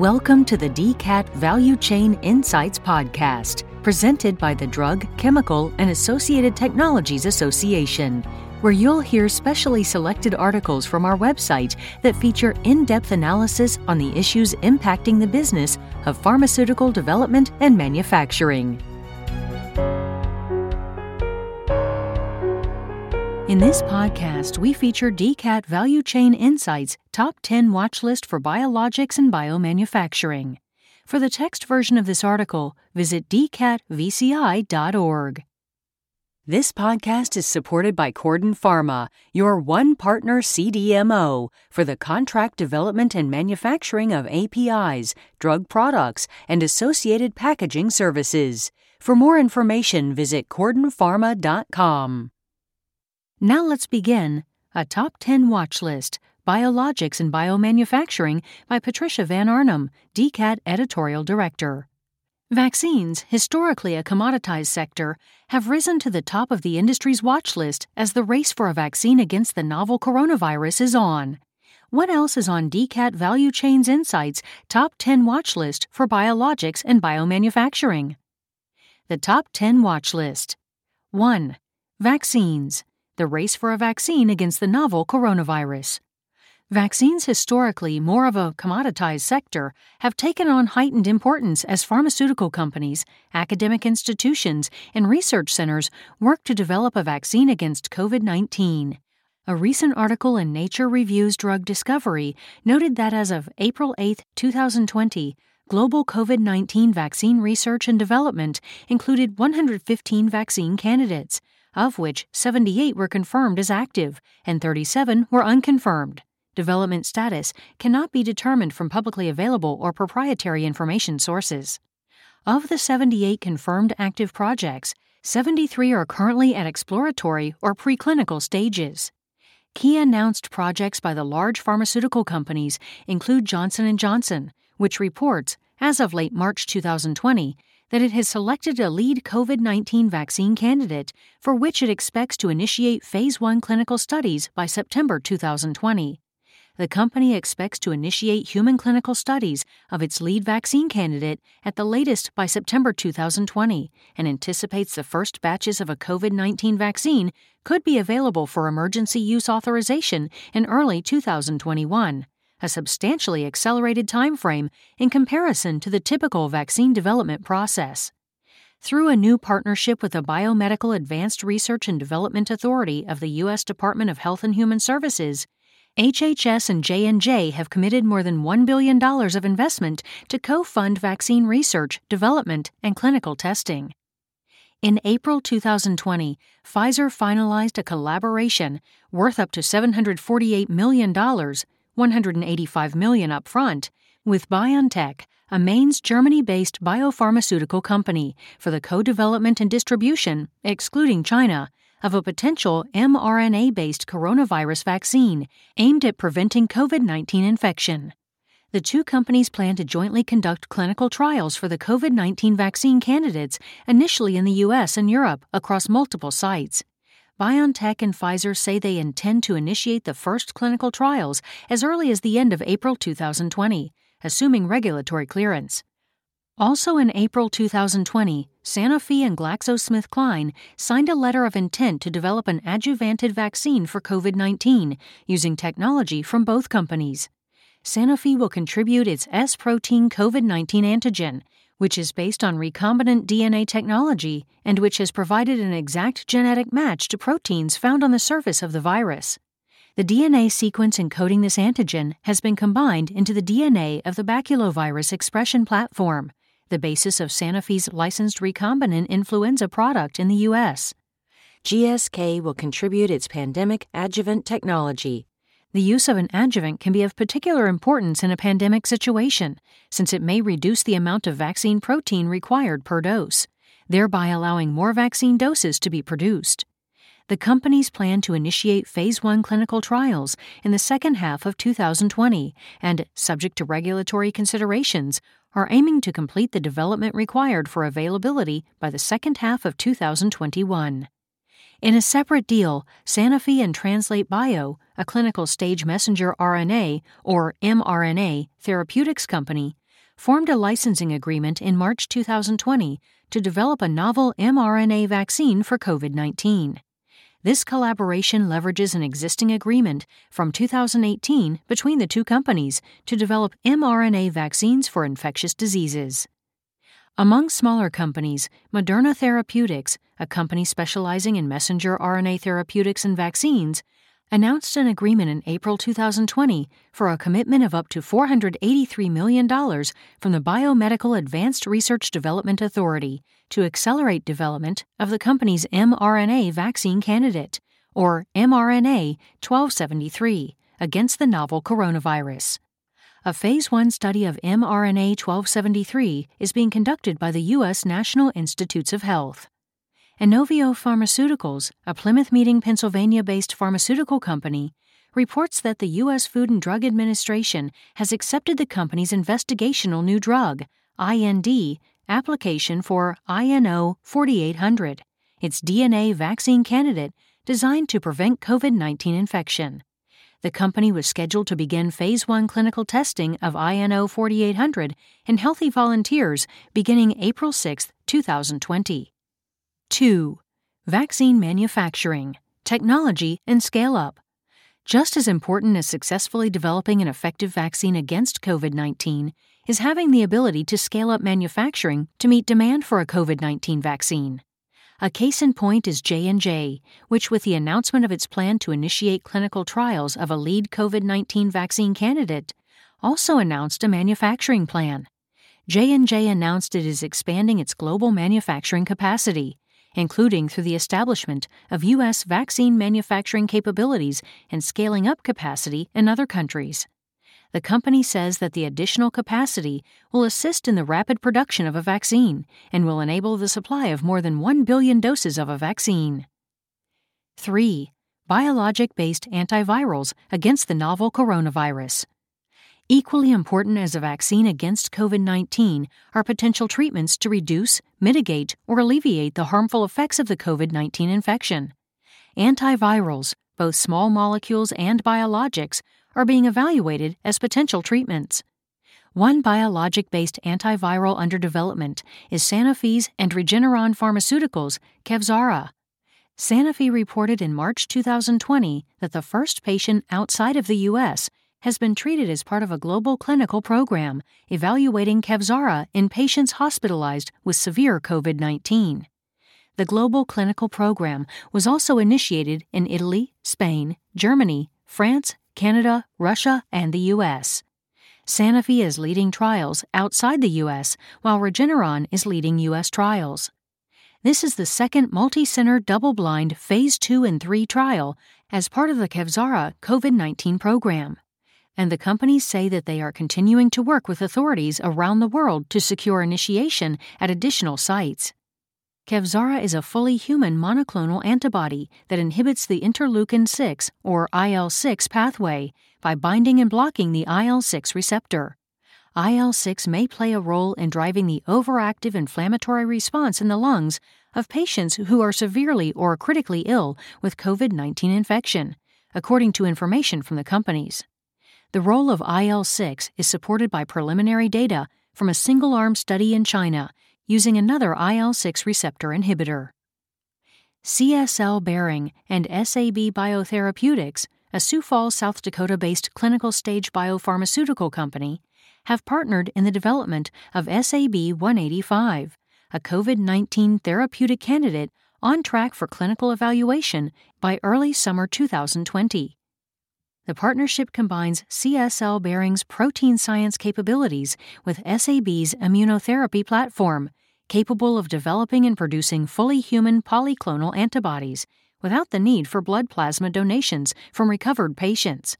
Welcome to the DCAT Value Chain Insights Podcast, presented by the Drug, Chemical, and Associated Technologies Association, where you'll hear specially selected articles from our website that feature in depth analysis on the issues impacting the business of pharmaceutical development and manufacturing. In this podcast, we feature DCAT Value Chain Insights Top 10 Watch List for Biologics and Biomanufacturing. For the text version of this article, visit dcatvci.org. This podcast is supported by Corden Pharma, your one partner CDMO for the contract development and manufacturing of APIs, drug products, and associated packaging services. For more information, visit cordenpharma.com. Now let's begin a top 10 watch list Biologics and Biomanufacturing by Patricia Van Arnum, DCAT Editorial Director. Vaccines, historically a commoditized sector, have risen to the top of the industry's watch list as the race for a vaccine against the novel coronavirus is on. What else is on DCAT Value Chains Insights Top 10 Watch List for Biologics and Biomanufacturing? The Top 10 Watch List 1. Vaccines the race for a vaccine against the novel coronavirus. Vaccines, historically more of a commoditized sector, have taken on heightened importance as pharmaceutical companies, academic institutions, and research centers work to develop a vaccine against COVID 19. A recent article in Nature Reviews Drug Discovery noted that as of April 8, 2020, global COVID 19 vaccine research and development included 115 vaccine candidates, of which 78 were confirmed as active and 37 were unconfirmed. Development status cannot be determined from publicly available or proprietary information sources. Of the 78 confirmed active projects, 73 are currently at exploratory or preclinical stages. Key announced projects by the large pharmaceutical companies include Johnson & Johnson, which reports, as of late March 2020, that it has selected a lead COVID 19 vaccine candidate for which it expects to initiate Phase 1 clinical studies by September 2020. The company expects to initiate human clinical studies of its lead vaccine candidate at the latest by September 2020 and anticipates the first batches of a COVID 19 vaccine could be available for emergency use authorization in early 2021 a substantially accelerated time frame in comparison to the typical vaccine development process. Through a new partnership with the Biomedical Advanced Research and Development Authority of the U.S. Department of Health and Human Services, HHS and J&J have committed more than $1 billion of investment to co-fund vaccine research, development, and clinical testing. In April 2020, Pfizer finalized a collaboration worth up to $748 million 185 million upfront, with BioNTech, a Mainz, Germany-based biopharmaceutical company, for the co-development and distribution, excluding China, of a potential mRNA-based coronavirus vaccine aimed at preventing COVID-19 infection. The two companies plan to jointly conduct clinical trials for the COVID 19 vaccine candidates initially in the US and Europe across multiple sites. BioNTech and Pfizer say they intend to initiate the first clinical trials as early as the end of April 2020, assuming regulatory clearance. Also in April 2020, Sanofi and GlaxoSmithKline signed a letter of intent to develop an adjuvanted vaccine for COVID 19 using technology from both companies. Sanofi will contribute its S protein COVID 19 antigen, which is based on recombinant DNA technology and which has provided an exact genetic match to proteins found on the surface of the virus. The DNA sequence encoding this antigen has been combined into the DNA of the baculovirus expression platform, the basis of Sanofi's licensed recombinant influenza product in the U.S. GSK will contribute its pandemic adjuvant technology the use of an adjuvant can be of particular importance in a pandemic situation, since it may reduce the amount of vaccine protein required per dose, thereby allowing more vaccine doses to be produced. The companies plan to initiate Phase 1 clinical trials in the second half of 2020 and, subject to regulatory considerations, are aiming to complete the development required for availability by the second half of 2021. In a separate deal, Sanofi and Translate Bio, a clinical stage messenger RNA or mRNA therapeutics company, formed a licensing agreement in March 2020 to develop a novel mRNA vaccine for COVID 19. This collaboration leverages an existing agreement from 2018 between the two companies to develop mRNA vaccines for infectious diseases. Among smaller companies, Moderna Therapeutics, a company specializing in messenger RNA therapeutics and vaccines, announced an agreement in April 2020 for a commitment of up to $483 million from the Biomedical Advanced Research Development Authority to accelerate development of the company's mRNA vaccine candidate, or mRNA 1273, against the novel coronavirus. A phase 1 study of mRNA 1273 is being conducted by the U.S. National Institutes of Health. Inovio Pharmaceuticals, a Plymouth Meeting, Pennsylvania based pharmaceutical company, reports that the U.S. Food and Drug Administration has accepted the company's investigational new drug, IND, application for INO 4800, its DNA vaccine candidate designed to prevent COVID 19 infection. The company was scheduled to begin Phase 1 clinical testing of INO 4800 in healthy volunteers beginning April 6, 2020. 2. Vaccine manufacturing, technology, and scale up. Just as important as successfully developing an effective vaccine against COVID 19 is having the ability to scale up manufacturing to meet demand for a COVID 19 vaccine. A case in point is J&J, which with the announcement of its plan to initiate clinical trials of a lead COVID-19 vaccine candidate, also announced a manufacturing plan. J&J announced it is expanding its global manufacturing capacity including through the establishment of U.S. vaccine manufacturing capabilities and scaling up capacity in other countries. The company says that the additional capacity will assist in the rapid production of a vaccine and will enable the supply of more than 1 billion doses of a vaccine. 3. Biologic based antivirals against the novel coronavirus. Equally important as a vaccine against COVID 19 are potential treatments to reduce, mitigate, or alleviate the harmful effects of the COVID 19 infection. Antivirals, both small molecules and biologics, are being evaluated as potential treatments. One biologic based antiviral under development is Sanofi's and Regeneron Pharmaceuticals' Kevzara. Sanofi reported in March 2020 that the first patient outside of the U.S has been treated as part of a global clinical program evaluating Kevzara in patients hospitalized with severe COVID 19. The global clinical program was also initiated in Italy, Spain, Germany, France, Canada, Russia, and the U.S. Sanofi is leading trials outside the U.S., while Regeneron is leading U.S. trials. This is the second multi center double blind Phase 2 and 3 trial as part of the Kevzara COVID 19 program and the companies say that they are continuing to work with authorities around the world to secure initiation at additional sites. Kevzara is a fully human monoclonal antibody that inhibits the interleukin 6 or IL 6 pathway by binding and blocking the IL 6 receptor. IL 6 may play a role in driving the overactive inflammatory response in the lungs of patients who are severely or critically ill with COVID 19 infection, according to information from the companies. The role of IL 6 is supported by preliminary data from a single arm study in China using another IL 6 receptor inhibitor. CSL Behring and SAB Biotherapeutics, a Sioux Falls, South Dakota based clinical stage biopharmaceutical company, have partnered in the development of SAB 185, a COVID 19 therapeutic candidate on track for clinical evaluation by early summer 2020 the partnership combines CSL Behring's protein science capabilities with SAB's immunotherapy platform, capable of developing and producing fully human polyclonal antibodies without the need for blood plasma donations from recovered patients.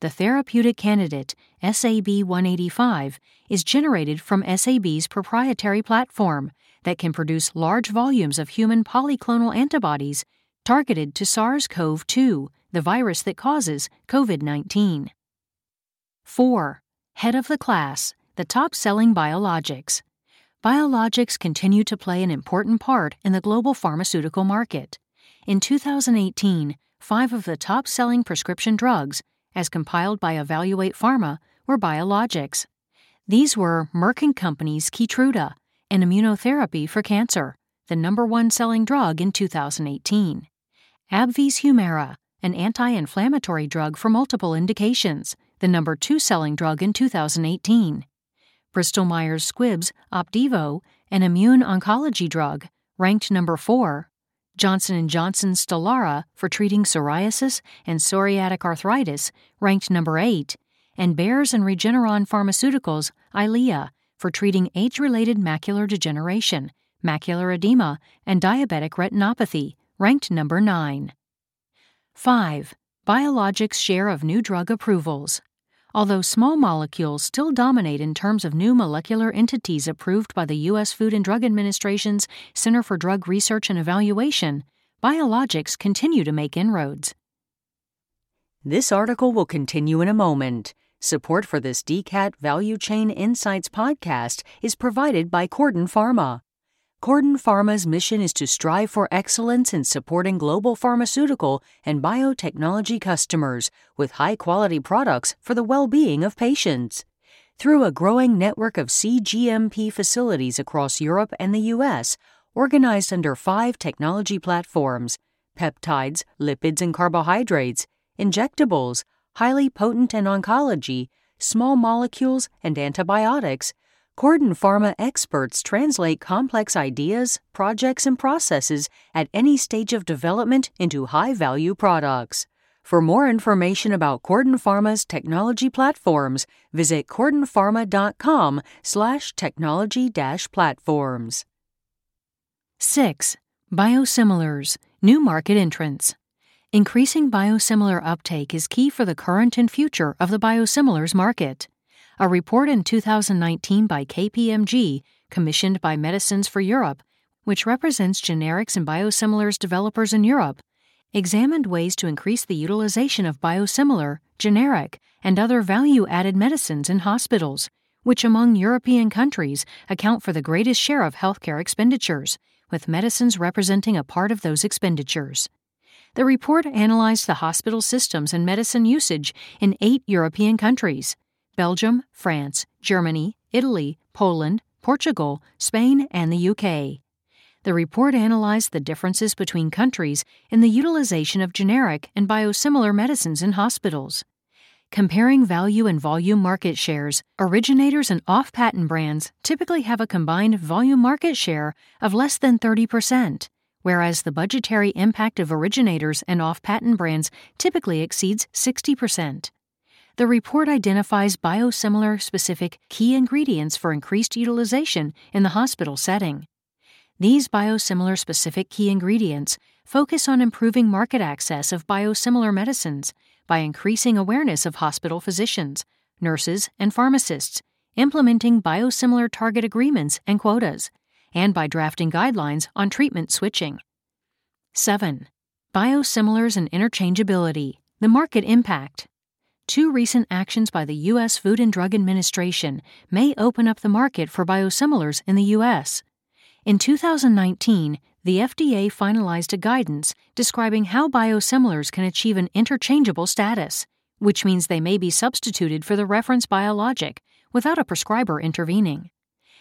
The therapeutic candidate, SAB 185, is generated from SAB's proprietary platform that can produce large volumes of human polyclonal antibodies targeted to SARS CoV 2 the virus that causes COVID 19. 4. Head of the class, the top selling biologics. Biologics continue to play an important part in the global pharmaceutical market. In 2018, five of the top selling prescription drugs, as compiled by Evaluate Pharma, were biologics. These were Merck & Company's Keytruda, an immunotherapy for cancer, the number one selling drug in 2018. AbbVie's Humira, an anti inflammatory drug for multiple indications, the number two selling drug in 2018. Bristol Myers Squibb's Opdivo, an immune oncology drug, ranked number 4. Johnson & Johnson's Stelara for treating psoriasis and psoriatic arthritis, ranked number 8, and Bayer's and Regeneron Pharmaceuticals Eylea for treating age-related macular degeneration, macular edema, and diabetic retinopathy, ranked number 9. 5. Biologics share of new drug approvals. Although small molecules still dominate in terms of new molecular entities approved by the U.S. Food and Drug Administration's Center for Drug Research and Evaluation, biologics continue to make inroads. This article will continue in a moment. Support for this DCAT Value Chain Insights podcast is provided by Corden Pharma. Corden Pharma's mission is to strive for excellence in supporting global pharmaceutical and biotechnology customers with high quality products for the well being of patients. Through a growing network of CGMP facilities across Europe and the U.S., organized under five technology platforms peptides, lipids and carbohydrates, injectables, highly potent and oncology, small molecules, and antibiotics Corden Pharma experts translate complex ideas, projects, and processes at any stage of development into high value products. For more information about Corden Pharma's technology platforms, visit cordenpharma.com slash technology platforms. 6. Biosimilars, new market entrants. Increasing biosimilar uptake is key for the current and future of the biosimilars market. A report in 2019 by KPMG, commissioned by Medicines for Europe, which represents generics and biosimilars developers in Europe, examined ways to increase the utilization of biosimilar, generic, and other value added medicines in hospitals, which among European countries account for the greatest share of healthcare expenditures, with medicines representing a part of those expenditures. The report analyzed the hospital systems and medicine usage in eight European countries Belgium, France, Germany, Italy, Poland, Portugal, Spain, and the UK. The report analyzed the differences between countries in the utilization of generic and biosimilar medicines in hospitals. Comparing value and volume market shares, originators and off patent brands typically have a combined volume market share of less than 30%, whereas the budgetary impact of originators and off patent brands typically exceeds 60% the report identifies biosimilar specific key ingredients for increased utilization in the hospital setting. These biosimilar specific key ingredients focus on improving market access of biosimilar medicines by increasing awareness of hospital physicians, nurses, and pharmacists, implementing biosimilar target agreements and quotas, and by drafting guidelines on treatment switching. 7. Biosimilars and interchangeability, the market impact two recent actions by the U.S. Food and Drug Administration may open up the market for biosimilars in the U.S. In 2019, the FDA finalized a guidance describing how biosimilars can achieve an interchangeable status, which means they may be substituted for the reference biologic without a prescriber intervening.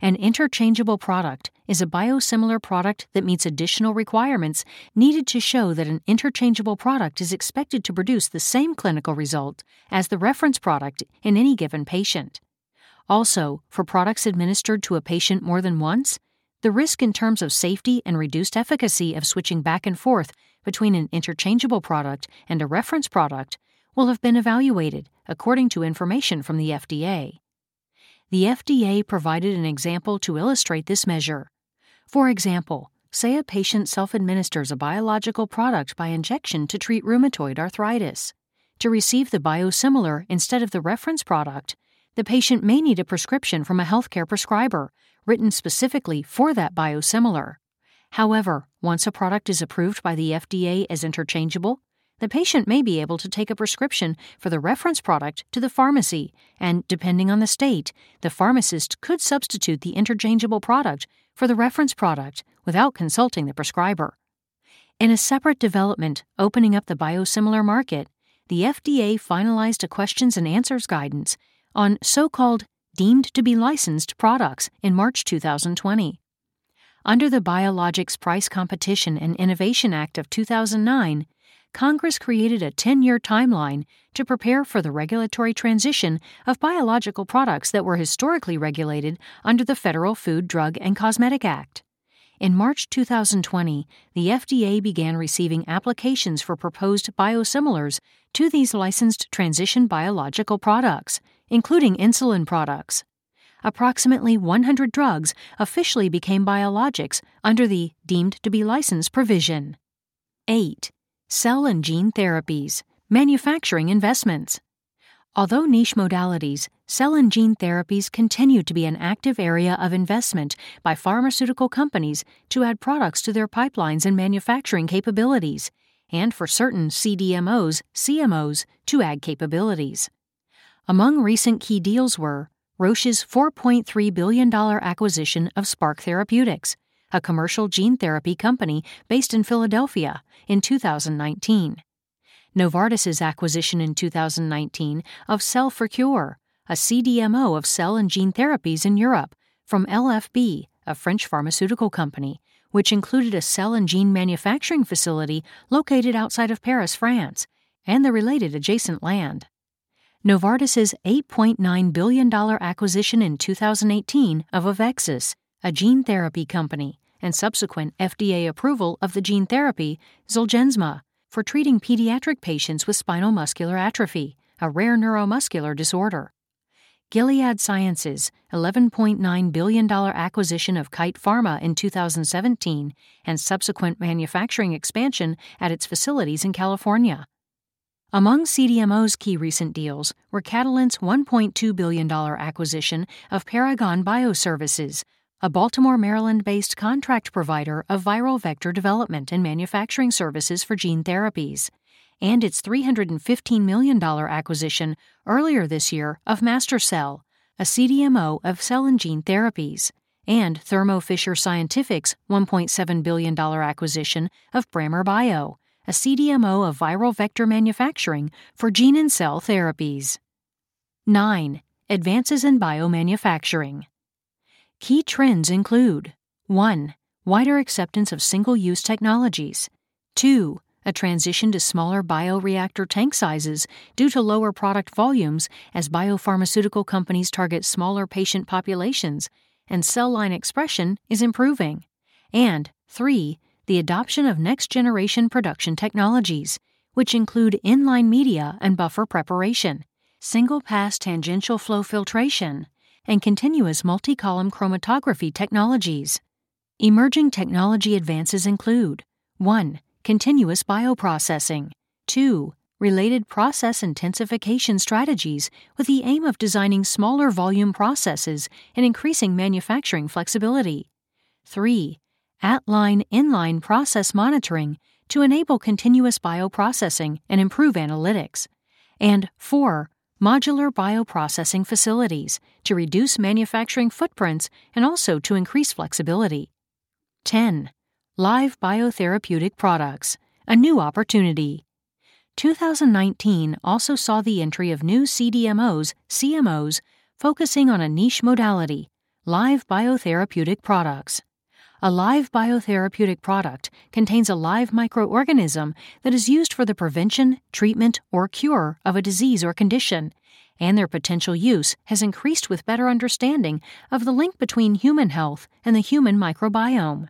An interchangeable product is a biosimilar product that meets additional requirements needed to show that an interchangeable product is expected to produce the same clinical result as the reference product in any given patient. Also, for products administered to a patient more than once, the risk in terms of safety and reduced efficacy of switching back and forth between an interchangeable product and a reference product will have been evaluated according to information from the FDA the FDA provided an example to illustrate this measure. For example, say a patient self administers a biological product by injection to treat rheumatoid arthritis. To receive the biosimilar instead of the reference product, the patient may need a prescription from a healthcare prescriber written specifically for that biosimilar. However, once a product is approved by the FDA as interchangeable, the patient may be able to take a prescription for the reference product to the pharmacy, and depending on the state, the pharmacist could substitute the interchangeable product for the reference product without consulting the prescriber. In a separate development opening up the biosimilar market, the FDA finalized a questions and answers guidance on so called deemed to be licensed products in March 2020. Under the Biologics Price Competition and Innovation Act of 2009, Congress created a 10 year timeline to prepare for the regulatory transition of biological products that were historically regulated under the Federal Food, Drug, and Cosmetic Act. In March 2020, the FDA began receiving applications for proposed biosimilars to these licensed transition biological products, including insulin products. Approximately 100 drugs officially became biologics under the deemed to be licensed provision. 8. Cell and gene therapies, manufacturing investments. Although niche modalities, cell and gene therapies continue to be an active area of investment by pharmaceutical companies to add products to their pipelines and manufacturing capabilities, and for certain CDMOs, CMOs to add capabilities. Among recent key deals were Roche's $4.3 billion acquisition of Spark Therapeutics, a commercial gene therapy company based in Philadelphia, in 2019 Novartis's acquisition in 2019 of Cell for Cure, a CDMO of cell and gene therapies in Europe, from LFB, a French pharmaceutical company, which included a cell and gene manufacturing facility located outside of Paris, France, and the related adjacent land. Novartis's $8.9 billion acquisition in 2018 of Avexis, a gene therapy company, and subsequent FDA approval of the gene therapy Zolgensma, for treating pediatric patients with spinal muscular atrophy, a rare neuromuscular disorder. Gilead Sciences' $11.9 billion acquisition of Kite Pharma in 2017 and subsequent manufacturing expansion at its facilities in California. Among CDMO's key recent deals were Catalent's $1.2 billion acquisition of Paragon Bioservices, a Baltimore, Maryland based contract provider of viral vector development and manufacturing services for gene therapies, and its $315 million acquisition earlier this year of MaSTherCell, a CDMO of cell and gene therapies, and Thermo Fisher Scientific's $1.7 billion acquisition of Brammer Bio, a CDMO of viral vector manufacturing for gene and cell therapies. 9. Advances in biomanufacturing. Key trends include 1. Wider acceptance of single use technologies, 2. A transition to smaller bioreactor tank sizes due to lower product volumes as biopharmaceutical companies target smaller patient populations and cell line expression is improving. And 3. The adoption of next generation production technologies, which include inline media and buffer preparation, single pass tangential flow filtration, and continuous multi column chromatography technologies. Emerging technology advances include 1. Continuous bioprocessing, 2. Related process intensification strategies with the aim of designing smaller volume processes and increasing manufacturing flexibility, 3. At line inline process monitoring to enable continuous bioprocessing and improve analytics, and 4 modular bioprocessing facilities to reduce manufacturing footprints and also to increase flexibility. 10. Live biotherapeutic products, a new opportunity. 2019 also saw the entry of new CDMOs, CMOs, focusing on a niche modality live biotherapeutic products. A live biotherapeutic product contains a live microorganism that is used for the prevention, treatment, or cure of a disease or condition, and their potential use has increased with better understanding of the link between human health and the human microbiome.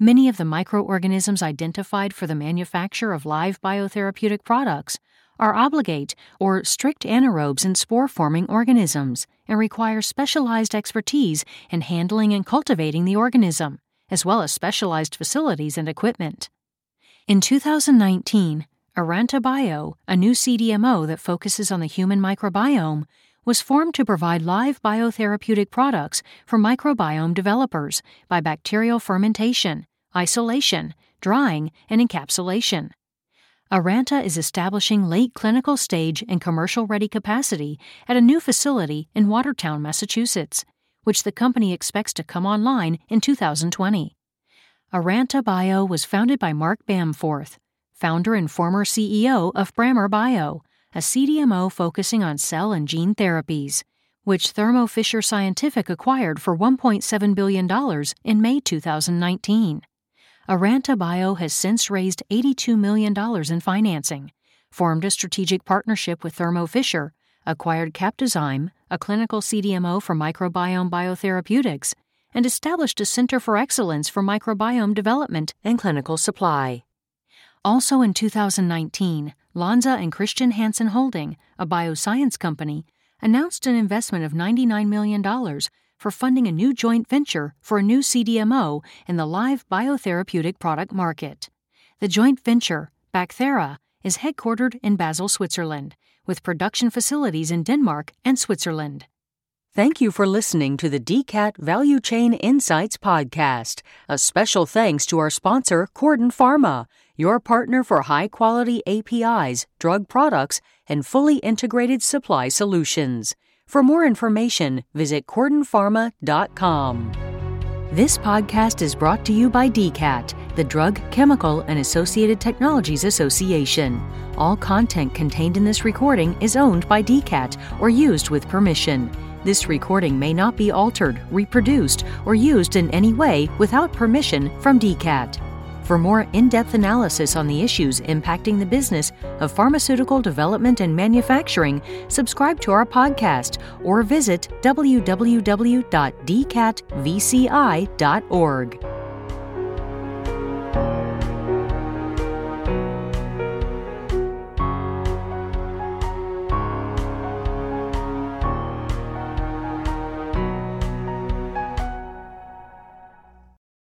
Many of the microorganisms identified for the manufacture of live biotherapeutic products are obligate or strict anaerobes and spore forming organisms and require specialized expertise in handling and cultivating the organism as well as specialized facilities and equipment. In 2019, Arranta Bio, a new CDMO that focuses on the human microbiome, was formed to provide live biotherapeutic products for microbiome developers by bacterial fermentation, isolation, drying, and encapsulation. Arranta is establishing late clinical stage and commercial ready capacity at a new facility in Watertown, Massachusetts, which the company expects to come online in 2020. Arranta Bio was founded by Mark Bamforth, founder and former CEO of Brammer Bio, a CDMO focusing on cell and gene therapies, which Thermo Fisher Scientific acquired for $1.7 billion in May 2019. Arranta Bio has since raised $82 million in financing, formed a strategic partnership with Thermo Fisher, acquired Captozyme, a clinical CDMO for microbiome biotherapeutics, and established a Center for Excellence for Microbiome Development and Clinical Supply. Also in 2019, Lonza and Christian Hansen Holding, a bioscience company, announced an investment of $99 million for funding a new joint venture for a new CDMO in the live biotherapeutic product market. The joint venture, Bacthera, is headquartered in Basel, Switzerland, with production facilities in Denmark and Switzerland. Thank you for listening to the DCAT Value Chain Insights podcast. A special thanks to our sponsor, Corden Pharma, your partner for high quality APIs, drug products, and fully integrated supply solutions. For more information, visit CordenPharma.com. This podcast is brought to you by DCAT, the Drug, Chemical, and Associated Technologies Association. All content contained in this recording is owned by DCAT or used with permission. This recording may not be altered, reproduced, or used in any way without permission from DCAT. For more in depth analysis on the issues impacting the business of pharmaceutical development and manufacturing, subscribe to our podcast or visit www.dcatvci.org.